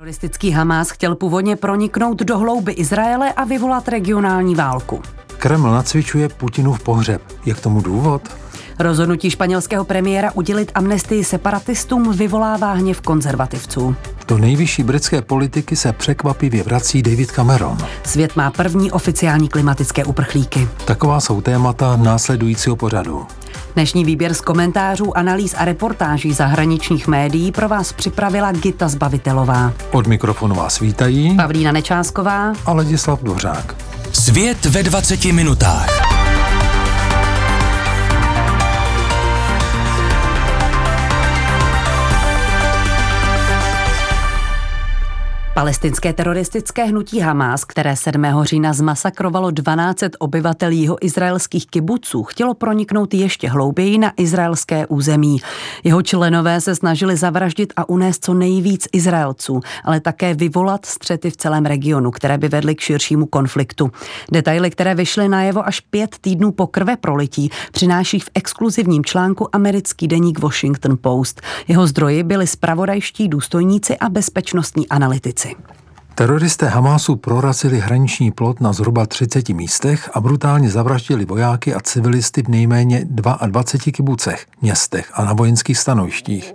Teroristický Hamás chtěl původně proniknout do hlouby Izraele a vyvolat regionální válku. Kreml nacvičuje Putinův pohřeb. Je k tomu důvod? Rozhodnutí španělského premiéra udělit amnestii separatistům vyvolává hněv konzervativců. Do nejvyšší britské politiky se překvapivě vrací David Cameron. Svět má první oficiální klimatické uprchlíky. Taková jsou témata následujícího pořadu. Dnešní výběr z komentářů, analýz a reportáží zahraničních médií pro vás připravila Gita Zbavitelová. Od mikrofonu vás vítají Pavlína Nečásková a Ladislav Dvořák. Svět ve 20 minutách. Palestinské teroristické hnutí Hamas, které 7. října zmasakrovalo 12 obyvatel jeho izraelských kibuců, chtělo proniknout ještě hlouběji na izraelské území. Jeho členové se snažili zavraždit a unést co nejvíc Izraelců, ale také vyvolat střety v celém regionu, které by vedly k širšímu konfliktu. Detaily, které vyšly najevo až pět týdnů po krve prolití, přináší v exkluzivním článku americký deník Washington Post. Jeho zdroji byli spravodajští důstojníci a bezpečnostní analytici. Teroristé Hamásu prorazili hraniční plot na zhruba 30 místech a brutálně zavraždili vojáky a civilisty v nejméně 22 kibucech, městech a na vojenských stanovištích.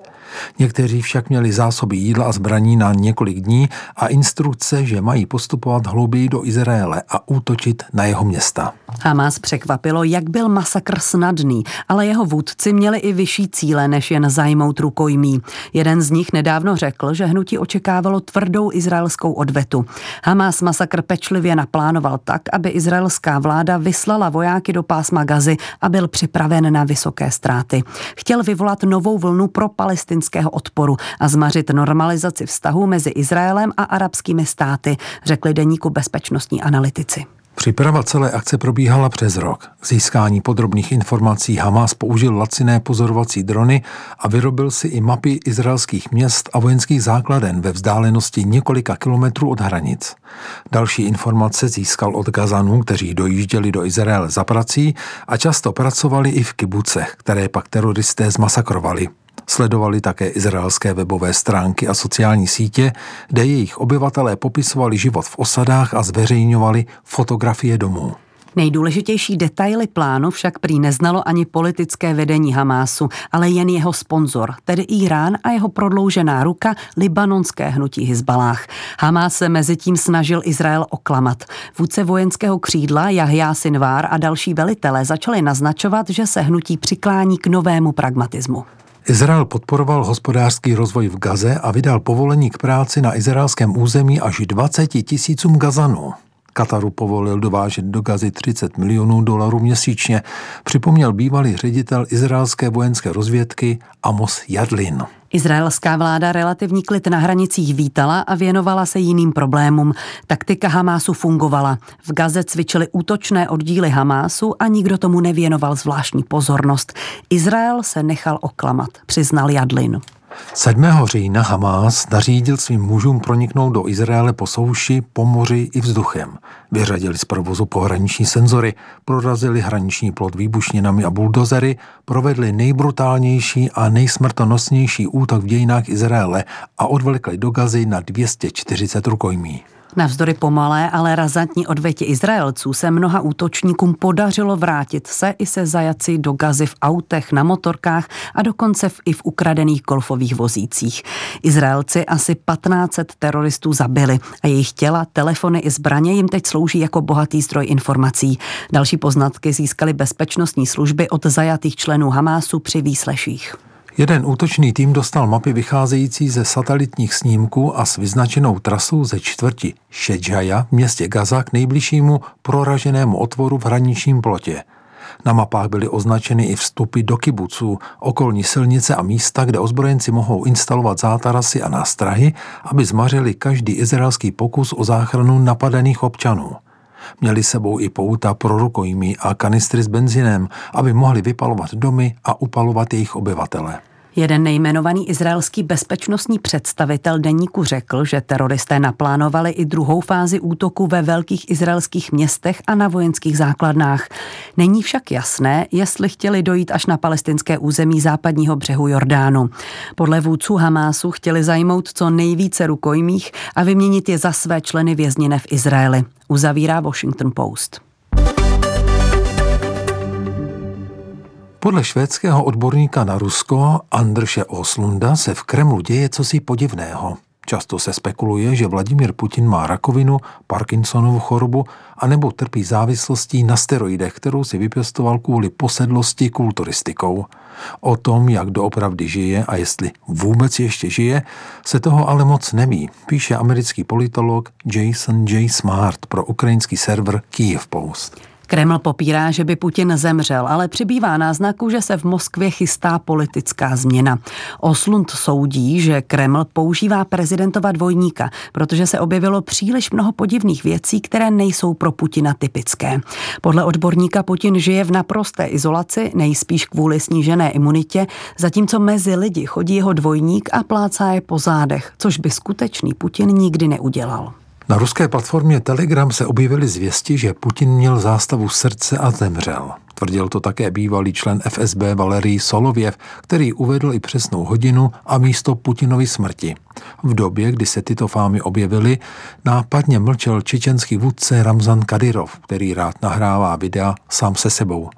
Někteří však měli zásoby jídla a zbraní na několik dní a instrukce, že mají postupovat hlouběji do Izraele a útočit na jeho města. Hamas překvapilo, jak byl masakr snadný, ale jeho vůdci měli i vyšší cíle, než jen zajmout rukojmí. Jeden z nich nedávno řekl, že hnutí očekávalo tvrdou izraelskou odvetu. Hamas masakr pečlivě naplánoval tak, aby izraelská vláda vyslala vojáky do pásma Gazy a byl připraven na vysoké ztráty. Chtěl vyvolat novou vlnu pro palestinského odporu a zmařit normalizaci vztahu mezi Izraelem a arabskými státy, řekli deníku bezpečnostní analytici. Příprava celé akce probíhala přes rok. K získání podrobných informací Hamas použil laciné pozorovací drony a vyrobil si i mapy izraelských měst a vojenských základen ve vzdálenosti několika kilometrů od hranic. Další informace získal od Gazanů, kteří dojížděli do Izraele za prací a často pracovali i v kibucech, které pak teroristé zmasakrovali. Sledovali také izraelské webové stránky a sociální sítě, kde jejich obyvatelé popisovali život v osadách a zveřejňovali fotografie domů. Nejdůležitější detaily plánu však prý neznalo ani politické vedení Hamásu, ale jen jeho sponzor, tedy Irán a jeho prodloužená ruka libanonské hnutí Hizbalách. Hamás se mezi tím snažil Izrael oklamat. Vůdce vojenského křídla Jahja Sinvár a další velitelé začali naznačovat, že se hnutí přiklání k novému pragmatismu. Izrael podporoval hospodářský rozvoj v Gaze a vydal povolení k práci na izraelském území až 20 tisícům Gazanů. Kataru povolil dovážet do Gazy 30 milionů dolarů měsíčně, připomněl bývalý ředitel izraelské vojenské rozvědky Amos Jadlin. Izraelská vláda relativní klid na hranicích vítala a věnovala se jiným problémům. Taktika Hamásu fungovala. V Gaze cvičili útočné oddíly Hamásu a nikdo tomu nevěnoval zvláštní pozornost. Izrael se nechal oklamat, přiznal Jadlin. 7. října Hamás nařídil svým mužům proniknout do Izraele po souši, po moři i vzduchem. Vyřadili z provozu pohraniční senzory, prorazili hraniční plot výbušninami a buldozery, provedli nejbrutálnější a nejsmrtonosnější útok v dějinách Izraele a odvlekli do Gazy na 240 rukojmí. Navzdory pomalé, ale razantní odvětě Izraelců se mnoha útočníkům podařilo vrátit se i se zajaci do gazy v autech, na motorkách a dokonce v, i v ukradených golfových vozících. Izraelci asi 1500 teroristů zabili a jejich těla, telefony i zbraně jim teď slouží jako bohatý zdroj informací. Další poznatky získaly bezpečnostní služby od zajatých členů Hamásu při výsleších. Jeden útočný tým dostal mapy vycházející ze satelitních snímků a s vyznačenou trasou ze čtvrti Šedžaja v městě Gaza k nejbližšímu proraženému otvoru v hraničním plotě. Na mapách byly označeny i vstupy do kibuců, okolní silnice a místa, kde ozbrojenci mohou instalovat zátarasy a nástrahy, aby zmařili každý izraelský pokus o záchranu napadených občanů. Měli sebou i pouta pro rukojmí a kanistry s benzinem, aby mohli vypalovat domy a upalovat jejich obyvatele. Jeden nejmenovaný izraelský bezpečnostní představitel deníku řekl, že teroristé naplánovali i druhou fázi útoku ve velkých izraelských městech a na vojenských základnách. Není však jasné, jestli chtěli dojít až na palestinské území západního břehu Jordánu. Podle vůdců Hamásu chtěli zajmout co nejvíce rukojmích a vyměnit je za své členy vězněné v Izraeli. Uzavírá Washington Post. Podle švédského odborníka na Rusko Andrše Oslunda se v Kremlu děje cosi podivného. Často se spekuluje, že Vladimír Putin má rakovinu, Parkinsonovu chorobu anebo trpí závislostí na steroidech, kterou si vypěstoval kvůli posedlosti kulturistikou. O tom, jak doopravdy žije a jestli vůbec ještě žije, se toho ale moc neví, píše americký politolog Jason J. Smart pro ukrajinský server Kiev Post. Kreml popírá, že by Putin zemřel, ale přibývá náznaku, že se v Moskvě chystá politická změna. Oslund soudí, že Kreml používá prezidentova dvojníka, protože se objevilo příliš mnoho podivných věcí, které nejsou pro Putina typické. Podle odborníka Putin žije v naprosté izolaci, nejspíš kvůli snížené imunitě, zatímco mezi lidi chodí jeho dvojník a plácá je po zádech, což by skutečný Putin nikdy neudělal. Na ruské platformě Telegram se objevily zvěsti, že Putin měl zástavu srdce a zemřel. Tvrdil to také bývalý člen FSB Valerij Solověv, který uvedl i přesnou hodinu a místo Putinovy smrti. V době, kdy se tyto fámy objevily, nápadně mlčel čečenský vůdce Ramzan Kadyrov, který rád nahrává videa sám se sebou.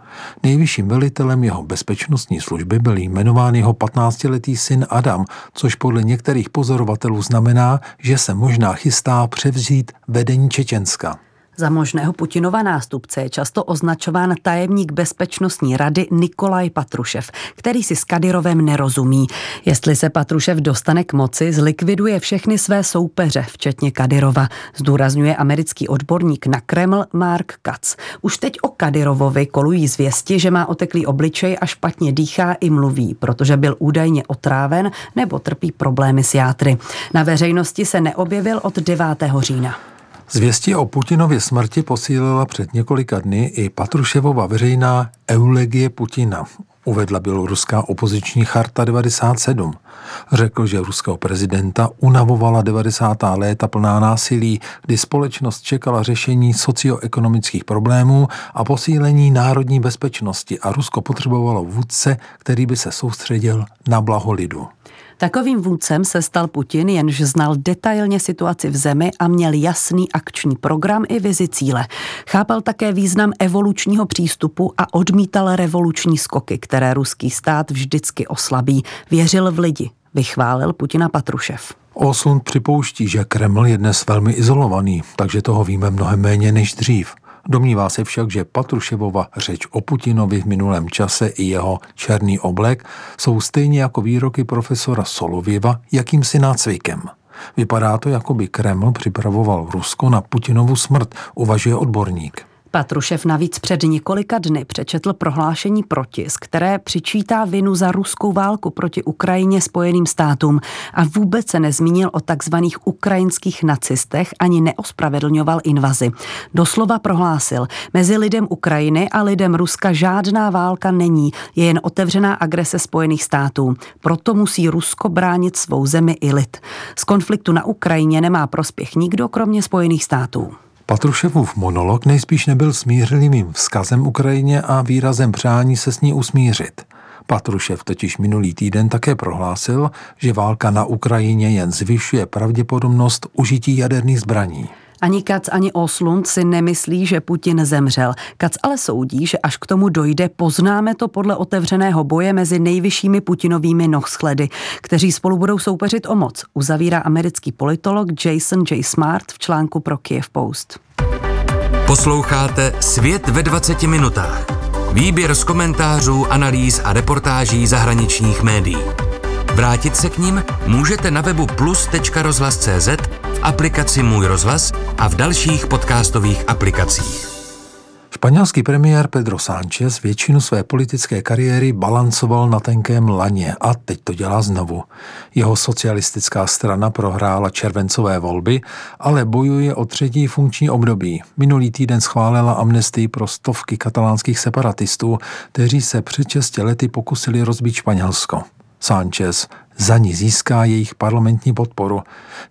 Nejvyšším velitelem jeho bezpečnostní služby byl jmenován jeho 15-letý syn Adam, což podle některých pozorovatelů znamená, že se možná chystá převzít vedení Čečenska. Za možného Putinova nástupce je často označován tajemník bezpečnostní rady Nikolaj Patrušev, který si s Kadyrovem nerozumí. Jestli se Patrušev dostane k moci, zlikviduje všechny své soupeře, včetně Kadyrova, zdůrazňuje americký odborník na Kreml Mark Katz. Už teď o Kadyrovovi kolují zvěsti, že má oteklý obličej a špatně dýchá i mluví, protože byl údajně otráven nebo trpí problémy s játry. Na veřejnosti se neobjevil od 9. října. Zvěstí o Putinově smrti posílila před několika dny i Patruševova veřejná eulegie Putina, uvedla běloruská opoziční charta 97. Řekl, že ruského prezidenta unavovala 90. léta plná násilí, kdy společnost čekala řešení socioekonomických problémů a posílení národní bezpečnosti a Rusko potřebovalo vůdce, který by se soustředil na blaho lidu. Takovým vůdcem se stal Putin, jenž znal detailně situaci v zemi a měl jasný akční program i vizi cíle. Chápal také význam evolučního přístupu a odmítal revoluční skoky, které ruský stát vždycky oslabí. Věřil v lidi, vychválil Putina Patrušev. Oslund připouští, že Kreml je dnes velmi izolovaný, takže toho víme mnohem méně než dřív. Domnívá se však, že Patruševova řeč o Putinovi v minulém čase i jeho černý oblek jsou stejně jako výroky profesora Solověva jakýmsi nácvikem. Vypadá to, jako by Kreml připravoval Rusko na Putinovu smrt, uvažuje odborník. Patrušev navíc před několika dny přečetl prohlášení protisk, které přičítá vinu za ruskou válku proti Ukrajině spojeným státům a vůbec se nezmínil o takzvaných ukrajinských nacistech ani neospravedlňoval invazi. Doslova prohlásil, mezi lidem Ukrajiny a lidem Ruska žádná válka není, je jen otevřená agrese spojených států. Proto musí Rusko bránit svou zemi i lid. Z konfliktu na Ukrajině nemá prospěch nikdo, kromě spojených států. Patruševův monolog nejspíš nebyl smířlivým vzkazem Ukrajině a výrazem přání se s ní usmířit. Patrušev totiž minulý týden také prohlásil, že válka na Ukrajině jen zvyšuje pravděpodobnost užití jaderných zbraní. Ani Kac, ani Oslund si nemyslí, že Putin zemřel. Kac ale soudí, že až k tomu dojde, poznáme to podle otevřeného boje mezi nejvyššími Putinovými nohschledy, kteří spolu budou soupeřit o moc, uzavírá americký politolog Jason J. Smart v článku pro Kiev Post. Posloucháte Svět ve 20 minutách. Výběr z komentářů, analýz a reportáží zahraničních médií. Vrátit se k ním můžete na webu plus.rozhlas.cz, v aplikaci Můj rozhlas a v dalších podcastových aplikacích. Španělský premiér Pedro Sánchez většinu své politické kariéry balancoval na tenkém laně a teď to dělá znovu. Jeho socialistická strana prohrála červencové volby, ale bojuje o třetí funkční období. Minulý týden schválila amnestii pro stovky katalánských separatistů, kteří se před 6 lety pokusili rozbít Španělsko. Sánchez za ní získá jejich parlamentní podporu.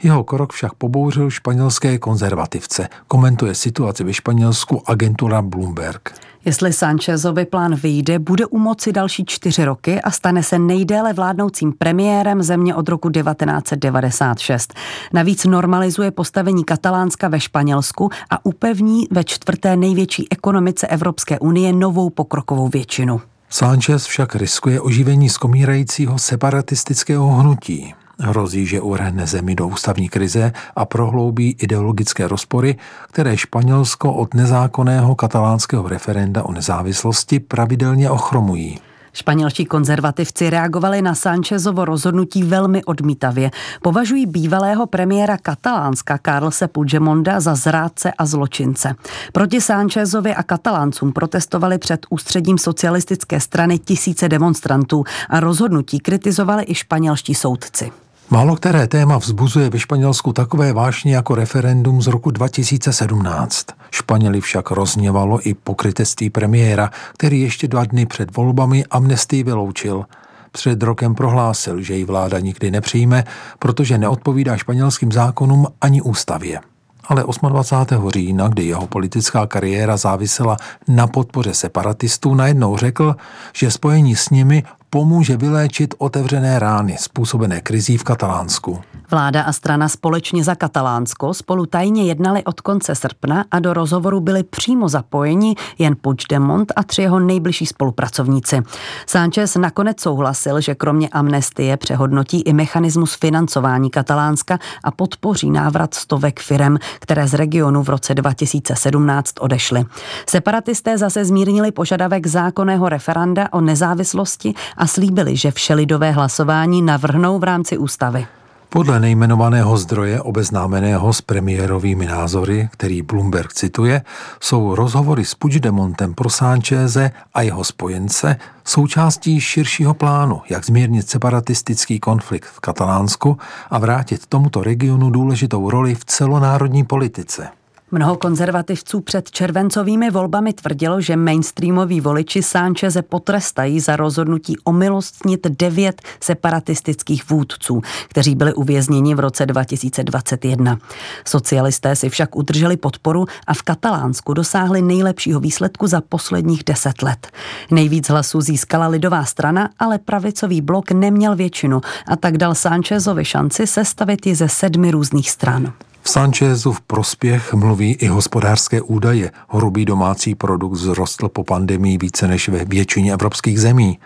Jeho krok však pobouřil španělské konzervativce. Komentuje situaci ve Španělsku agentura Bloomberg. Jestli Sanchezovi plán vyjde, bude u moci další čtyři roky a stane se nejdéle vládnoucím premiérem země od roku 1996. Navíc normalizuje postavení Katalánska ve Španělsku a upevní ve čtvrté největší ekonomice Evropské unie novou pokrokovou většinu. Sánchez však riskuje oživení skomírajícího separatistického hnutí. Hrozí, že uvrhne zemi do ústavní krize a prohloubí ideologické rozpory, které Španělsko od nezákonného katalánského referenda o nezávislosti pravidelně ochromují. Španělští konzervativci reagovali na Sánchezovo rozhodnutí velmi odmítavě. Považují bývalého premiéra Katalánska Carlse Puigdemonda za zrádce a zločince. Proti Sánchezovi a Kataláncům protestovali před ústředím socialistické strany tisíce demonstrantů a rozhodnutí kritizovali i španělští soudci. Málo které téma vzbuzuje ve Španělsku takové vášně jako referendum z roku 2017. Španěli však rozněvalo i pokrytectví premiéra, který ještě dva dny před volbami amnestii vyloučil. Před rokem prohlásil, že ji vláda nikdy nepřijme, protože neodpovídá španělským zákonům ani ústavě ale 28. října, kdy jeho politická kariéra závisela na podpoře separatistů, najednou řekl, že spojení s nimi pomůže vyléčit otevřené rány způsobené krizí v Katalánsku. Vláda a strana společně za Katalánsko spolu tajně jednali od konce srpna a do rozhovoru byli přímo zapojeni jen Puigdemont a tři jeho nejbližší spolupracovníci. Sánchez nakonec souhlasil, že kromě amnestie přehodnotí i mechanismus financování Katalánska a podpoří návrat stovek firem, které z regionu v roce 2017 odešly. Separatisté zase zmírnili požadavek zákonného referenda o nezávislosti a slíbili, že všelidové hlasování navrhnou v rámci ústavy. Podle nejmenovaného zdroje obeznámeného s premiérovými názory, který Bloomberg cituje, jsou rozhovory s Puigdemontem pro Sánčéze a jeho spojence součástí širšího plánu, jak zmírnit separatistický konflikt v Katalánsku a vrátit tomuto regionu důležitou roli v celonárodní politice. Mnoho konzervativců před červencovými volbami tvrdilo, že mainstreamoví voliči Sánčeze potrestají za rozhodnutí omilostnit devět separatistických vůdců, kteří byli uvězněni v roce 2021. Socialisté si však udrželi podporu a v Katalánsku dosáhli nejlepšího výsledku za posledních deset let. Nejvíc hlasů získala lidová strana, ale pravicový blok neměl většinu a tak dal Sánčezovi šanci sestavit ji ze sedmi různých stran. V Sanchezu v prospěch mluví i hospodářské údaje. Hrubý domácí produkt zrostl po pandemii více než ve většině evropských zemí.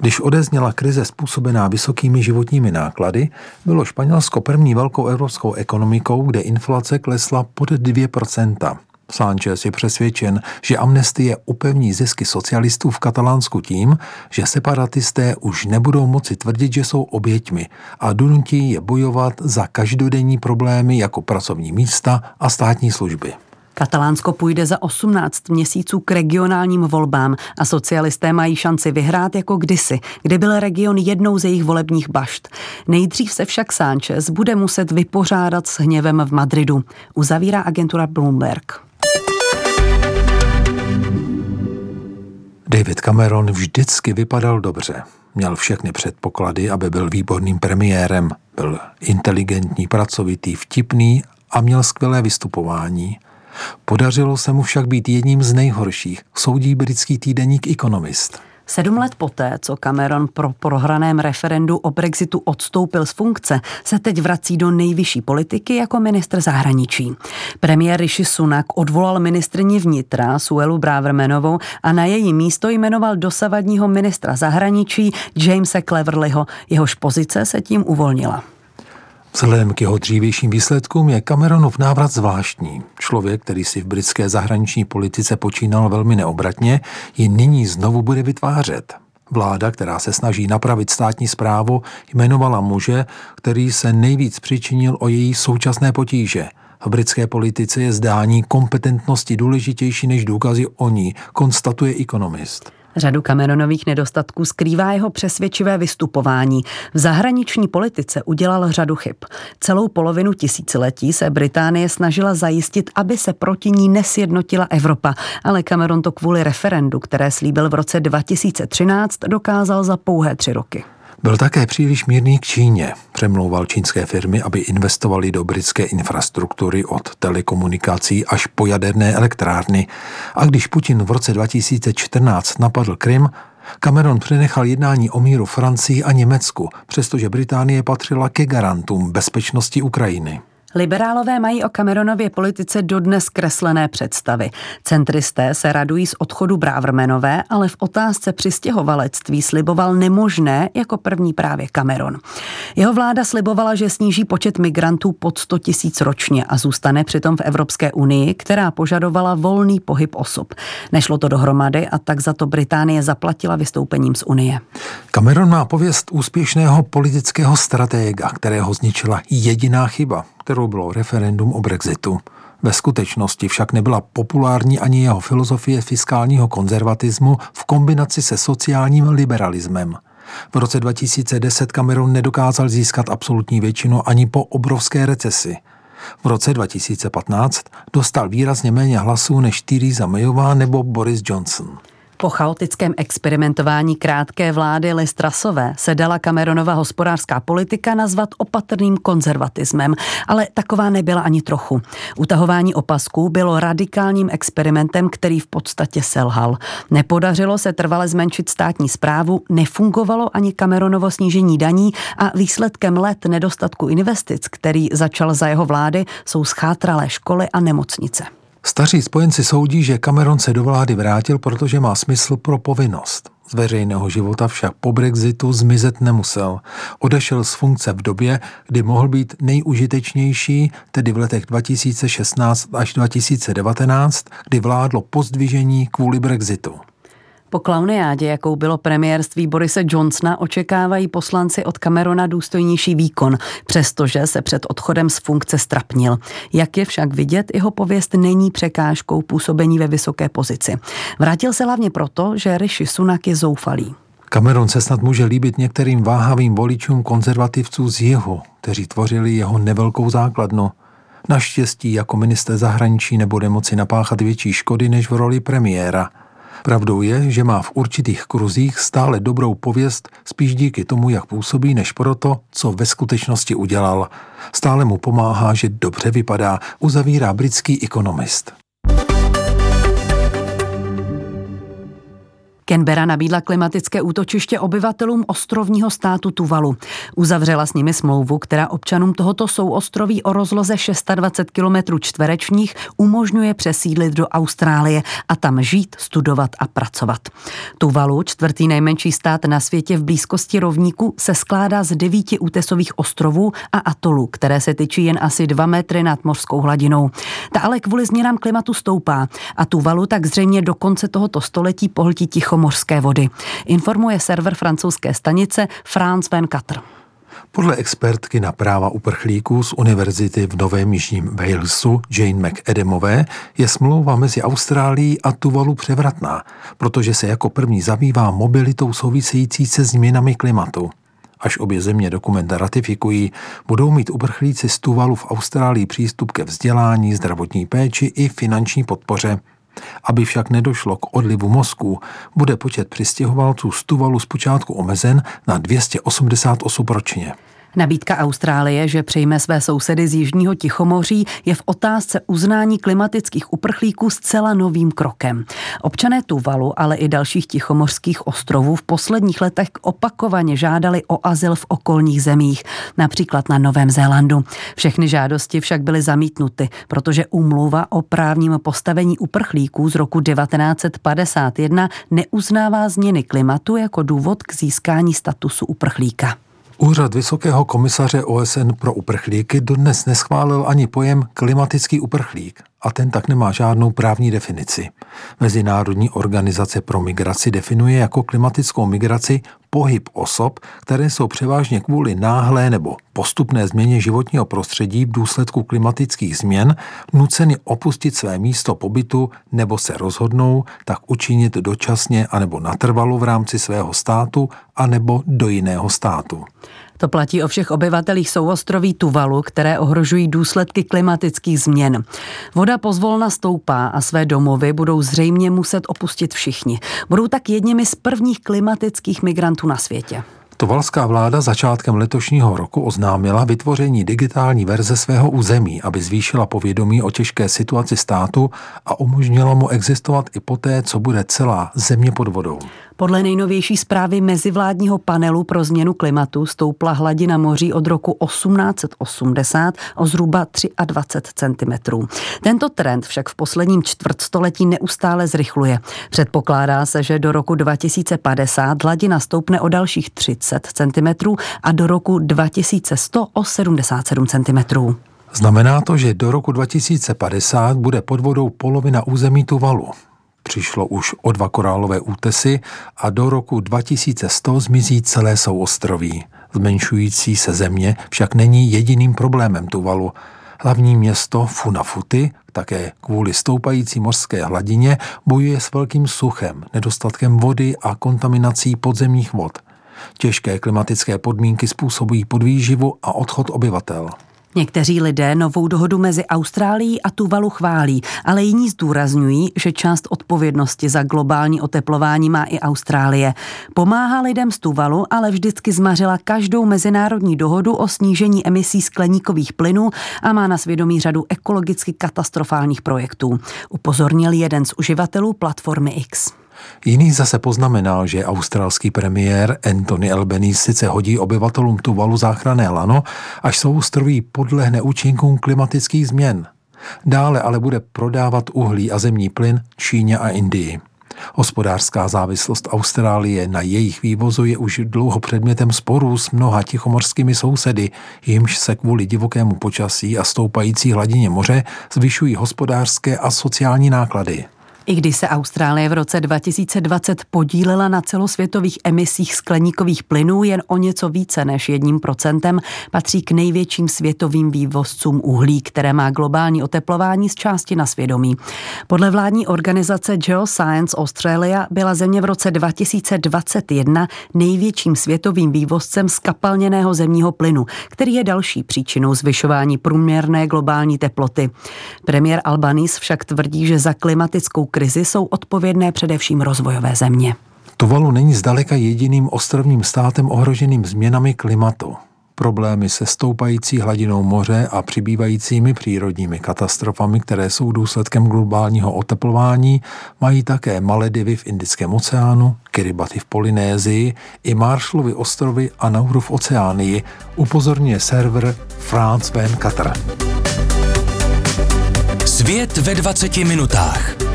Když odezněla krize způsobená vysokými životními náklady, bylo Španělsko první velkou evropskou ekonomikou, kde inflace klesla pod 2%. Sánchez je přesvědčen, že amnestie upevní zisky socialistů v Katalánsku tím, že separatisté už nebudou moci tvrdit, že jsou oběťmi a donutí je bojovat za každodenní problémy jako pracovní místa a státní služby. Katalánsko půjde za 18 měsíců k regionálním volbám a socialisté mají šanci vyhrát jako kdysi, kdy byl region jednou z jejich volebních bašt. Nejdřív se však Sánchez bude muset vypořádat s hněvem v Madridu, uzavírá agentura Bloomberg. David Cameron vždycky vypadal dobře. Měl všechny předpoklady, aby byl výborným premiérem. Byl inteligentní, pracovitý, vtipný a měl skvělé vystupování. Podařilo se mu však být jedním z nejhorších, soudí britský týdeník Economist. Sedm let poté, co Cameron pro prohraném referendu o Brexitu odstoupil z funkce, se teď vrací do nejvyšší politiky jako ministr zahraničí. Premiér Rishi Sunak odvolal ministrní vnitra Suelu Bravermanovou a na její místo jmenoval dosavadního ministra zahraničí Jamesa Cleverlyho. Jehož pozice se tím uvolnila. Vzhledem k jeho dřívějším výsledkům je Cameronův návrat zvláštní. Člověk, který si v britské zahraniční politice počínal velmi neobratně, ji nyní znovu bude vytvářet. Vláda, která se snaží napravit státní zprávu, jmenovala muže, který se nejvíc přičinil o její současné potíže. V britské politice je zdání kompetentnosti důležitější než důkazy o ní, konstatuje ekonomist. Řadu Cameronových nedostatků skrývá jeho přesvědčivé vystupování. V zahraniční politice udělal řadu chyb. Celou polovinu tisíciletí se Británie snažila zajistit, aby se proti ní nesjednotila Evropa, ale Cameron to kvůli referendu, které slíbil v roce 2013, dokázal za pouhé tři roky. Byl také příliš mírný k Číně. Přemlouval čínské firmy, aby investovali do britské infrastruktury od telekomunikací až po jaderné elektrárny. A když Putin v roce 2014 napadl Krym, Cameron přenechal jednání o míru Francii a Německu, přestože Británie patřila ke garantům bezpečnosti Ukrajiny. Liberálové mají o Cameronově politice dodnes kreslené představy. Centristé se radují z odchodu Brávrmenové, ale v otázce přistěhovalectví sliboval nemožné jako první právě Cameron. Jeho vláda slibovala, že sníží počet migrantů pod 100 tisíc ročně a zůstane přitom v Evropské unii, která požadovala volný pohyb osob. Nešlo to dohromady a tak za to Británie zaplatila vystoupením z Unie. Cameron má pověst úspěšného politického stratéga, kterého zničila jediná chyba kterou bylo referendum o Brexitu. Ve skutečnosti však nebyla populární ani jeho filozofie fiskálního konzervatismu v kombinaci se sociálním liberalismem. V roce 2010 Cameron nedokázal získat absolutní většinu ani po obrovské recesi. V roce 2015 dostal výrazně méně hlasů než Theresa Mayová nebo Boris Johnson. Po chaotickém experimentování krátké vlády Listrasové se dala Cameronova hospodářská politika nazvat opatrným konzervatismem, ale taková nebyla ani trochu. Utahování opasků bylo radikálním experimentem, který v podstatě selhal. Nepodařilo se trvale zmenšit státní zprávu, nefungovalo ani Cameronovo snížení daní a výsledkem let nedostatku investic, který začal za jeho vlády, jsou schátralé školy a nemocnice. Staří spojenci soudí, že Cameron se do vlády vrátil, protože má smysl pro povinnost. Z veřejného života však po Brexitu zmizet nemusel. Odešel z funkce v době, kdy mohl být nejužitečnější, tedy v letech 2016 až 2019, kdy vládlo pozdvižení kvůli Brexitu. Po klauniádě, jakou bylo premiérství Borise Johnsona, očekávají poslanci od Camerona důstojnější výkon, přestože se před odchodem z funkce strapnil. Jak je však vidět, jeho pověst není překážkou působení ve vysoké pozici. Vrátil se hlavně proto, že Rishi Sunak je zoufalý. Cameron se snad může líbit některým váhavým voličům konzervativců z jihu, kteří tvořili jeho nevelkou základnu. Naštěstí jako minister zahraničí nebude moci napáchat větší škody než v roli premiéra – Pravdou je, že má v určitých kruzích stále dobrou pověst spíš díky tomu, jak působí, než proto, co ve skutečnosti udělal. Stále mu pomáhá, že dobře vypadá, uzavírá britský ekonomist. Canberra nabídla klimatické útočiště obyvatelům ostrovního státu Tuvalu. Uzavřela s nimi smlouvu, která občanům tohoto souostroví o rozloze 26 km čtverečních umožňuje přesídlit do Austrálie a tam žít, studovat a pracovat. Tuvalu, čtvrtý nejmenší stát na světě v blízkosti rovníku, se skládá z devíti útesových ostrovů a atolů, které se tyčí jen asi dva metry nad mořskou hladinou. Ta ale kvůli změnám klimatu stoupá a Tuvalu tak zřejmě do konce tohoto století pohltí ticho mořské vody. Informuje server francouzské stanice France 24. Podle expertky na práva uprchlíků z univerzity v Novém Jižním Walesu Jane McAdamové je smlouva mezi Austrálií a Tuvalu převratná, protože se jako první zabývá mobilitou související se změnami klimatu. Až obě země dokument ratifikují, budou mít uprchlíci z Tuvalu v Austrálii přístup ke vzdělání, zdravotní péči i finanční podpoře. Aby však nedošlo k odlivu mozku, bude počet přistěhovalců z Tuvalu zpočátku omezen na 280 osob ročně. Nabídka Austrálie, že přejme své sousedy z Jižního Tichomoří, je v otázce uznání klimatických uprchlíků zcela novým krokem. Občané Tuvalu, ale i dalších tichomořských ostrovů v posledních letech opakovaně žádali o azyl v okolních zemích, například na Novém Zélandu. Všechny žádosti však byly zamítnuty, protože úmluva o právním postavení uprchlíků z roku 1951 neuznává změny klimatu jako důvod k získání statusu uprchlíka. Úřad Vysokého komisaře OSN pro uprchlíky dodnes neschválil ani pojem klimatický uprchlík a ten tak nemá žádnou právní definici. Mezinárodní organizace pro migraci definuje jako klimatickou migraci pohyb osob, které jsou převážně kvůli náhlé nebo postupné změně životního prostředí v důsledku klimatických změn nuceny opustit své místo pobytu nebo se rozhodnou tak učinit dočasně anebo natrvalo v rámci svého státu anebo do jiného státu. To platí o všech obyvatelích souostroví Tuvalu, které ohrožují důsledky klimatických změn. Voda pozvolna stoupá a své domovy budou zřejmě muset opustit všichni. Budou tak jedněmi z prvních klimatických migrantů na světě. Tovalská vláda začátkem letošního roku oznámila vytvoření digitální verze svého území, aby zvýšila povědomí o těžké situaci státu a umožnila mu existovat i poté, co bude celá země pod vodou. Podle nejnovější zprávy mezivládního panelu pro změnu klimatu stoupla hladina moří od roku 1880 o zhruba 23 cm. Tento trend však v posledním čtvrtstoletí neustále zrychluje. Předpokládá se, že do roku 2050 hladina stoupne o dalších 30 cm a do roku 2100 o 77 cm. Znamená to, že do roku 2050 bude pod vodou polovina území Tuvalu. Přišlo už o dva korálové útesy a do roku 2100 zmizí celé souostroví. Zmenšující se země však není jediným problémem Tuvalu. Hlavní město Funafuty také kvůli stoupající mořské hladině bojuje s velkým suchem, nedostatkem vody a kontaminací podzemních vod. Těžké klimatické podmínky způsobují podvýživu a odchod obyvatel. Někteří lidé novou dohodu mezi Austrálií a Tuvalu chválí, ale jiní zdůrazňují, že část odpovědnosti za globální oteplování má i Austrálie. Pomáhá lidem z Tuvalu, ale vždycky zmařila každou mezinárodní dohodu o snížení emisí skleníkových plynů a má na svědomí řadu ekologicky katastrofálních projektů. Upozornil jeden z uživatelů platformy X. Jiný zase poznamenal, že australský premiér Anthony Albanese sice hodí obyvatelům Tuvalu záchranné lano, až souostroví podlehne účinkům klimatických změn. Dále ale bude prodávat uhlí a zemní plyn Číně a Indii. Hospodářská závislost Austrálie na jejich vývozu je už dlouho předmětem sporů s mnoha tichomorskými sousedy, jimž se kvůli divokému počasí a stoupající hladině moře zvyšují hospodářské a sociální náklady. I když se Austrálie v roce 2020 podílela na celosvětových emisích skleníkových plynů jen o něco více než jedním procentem, patří k největším světovým vývozcům uhlí, které má globální oteplování z části na svědomí. Podle vládní organizace Geoscience Australia byla země v roce 2021 největším světovým vývozcem skapalněného zemního plynu, který je další příčinou zvyšování průměrné globální teploty. Premiér Albanese však tvrdí, že za klimatickou krizi jsou odpovědné především rozvojové země. Tuvalu není zdaleka jediným ostrovním státem ohroženým změnami klimatu. Problémy se stoupající hladinou moře a přibývajícími přírodními katastrofami, které jsou důsledkem globálního oteplování, mají také Maledivy v Indickém oceánu, Kiribati v Polynézii i Marshallovy ostrovy a Nauru v Oceánii, upozorňuje server France 24. Svět ve 20 minutách.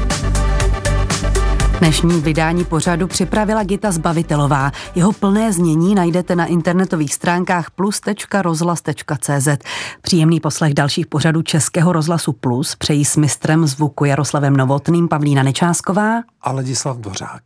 Dnešní vydání pořadu připravila Gita Zbavitelová. Jeho plné znění najdete na internetových stránkách plus.rozhlas.cz. Příjemný poslech dalších pořadů Českého rozhlasu Plus přejí s mistrem zvuku Jaroslavem Novotným Pavlína Nečásková a Ladislav Dvořák.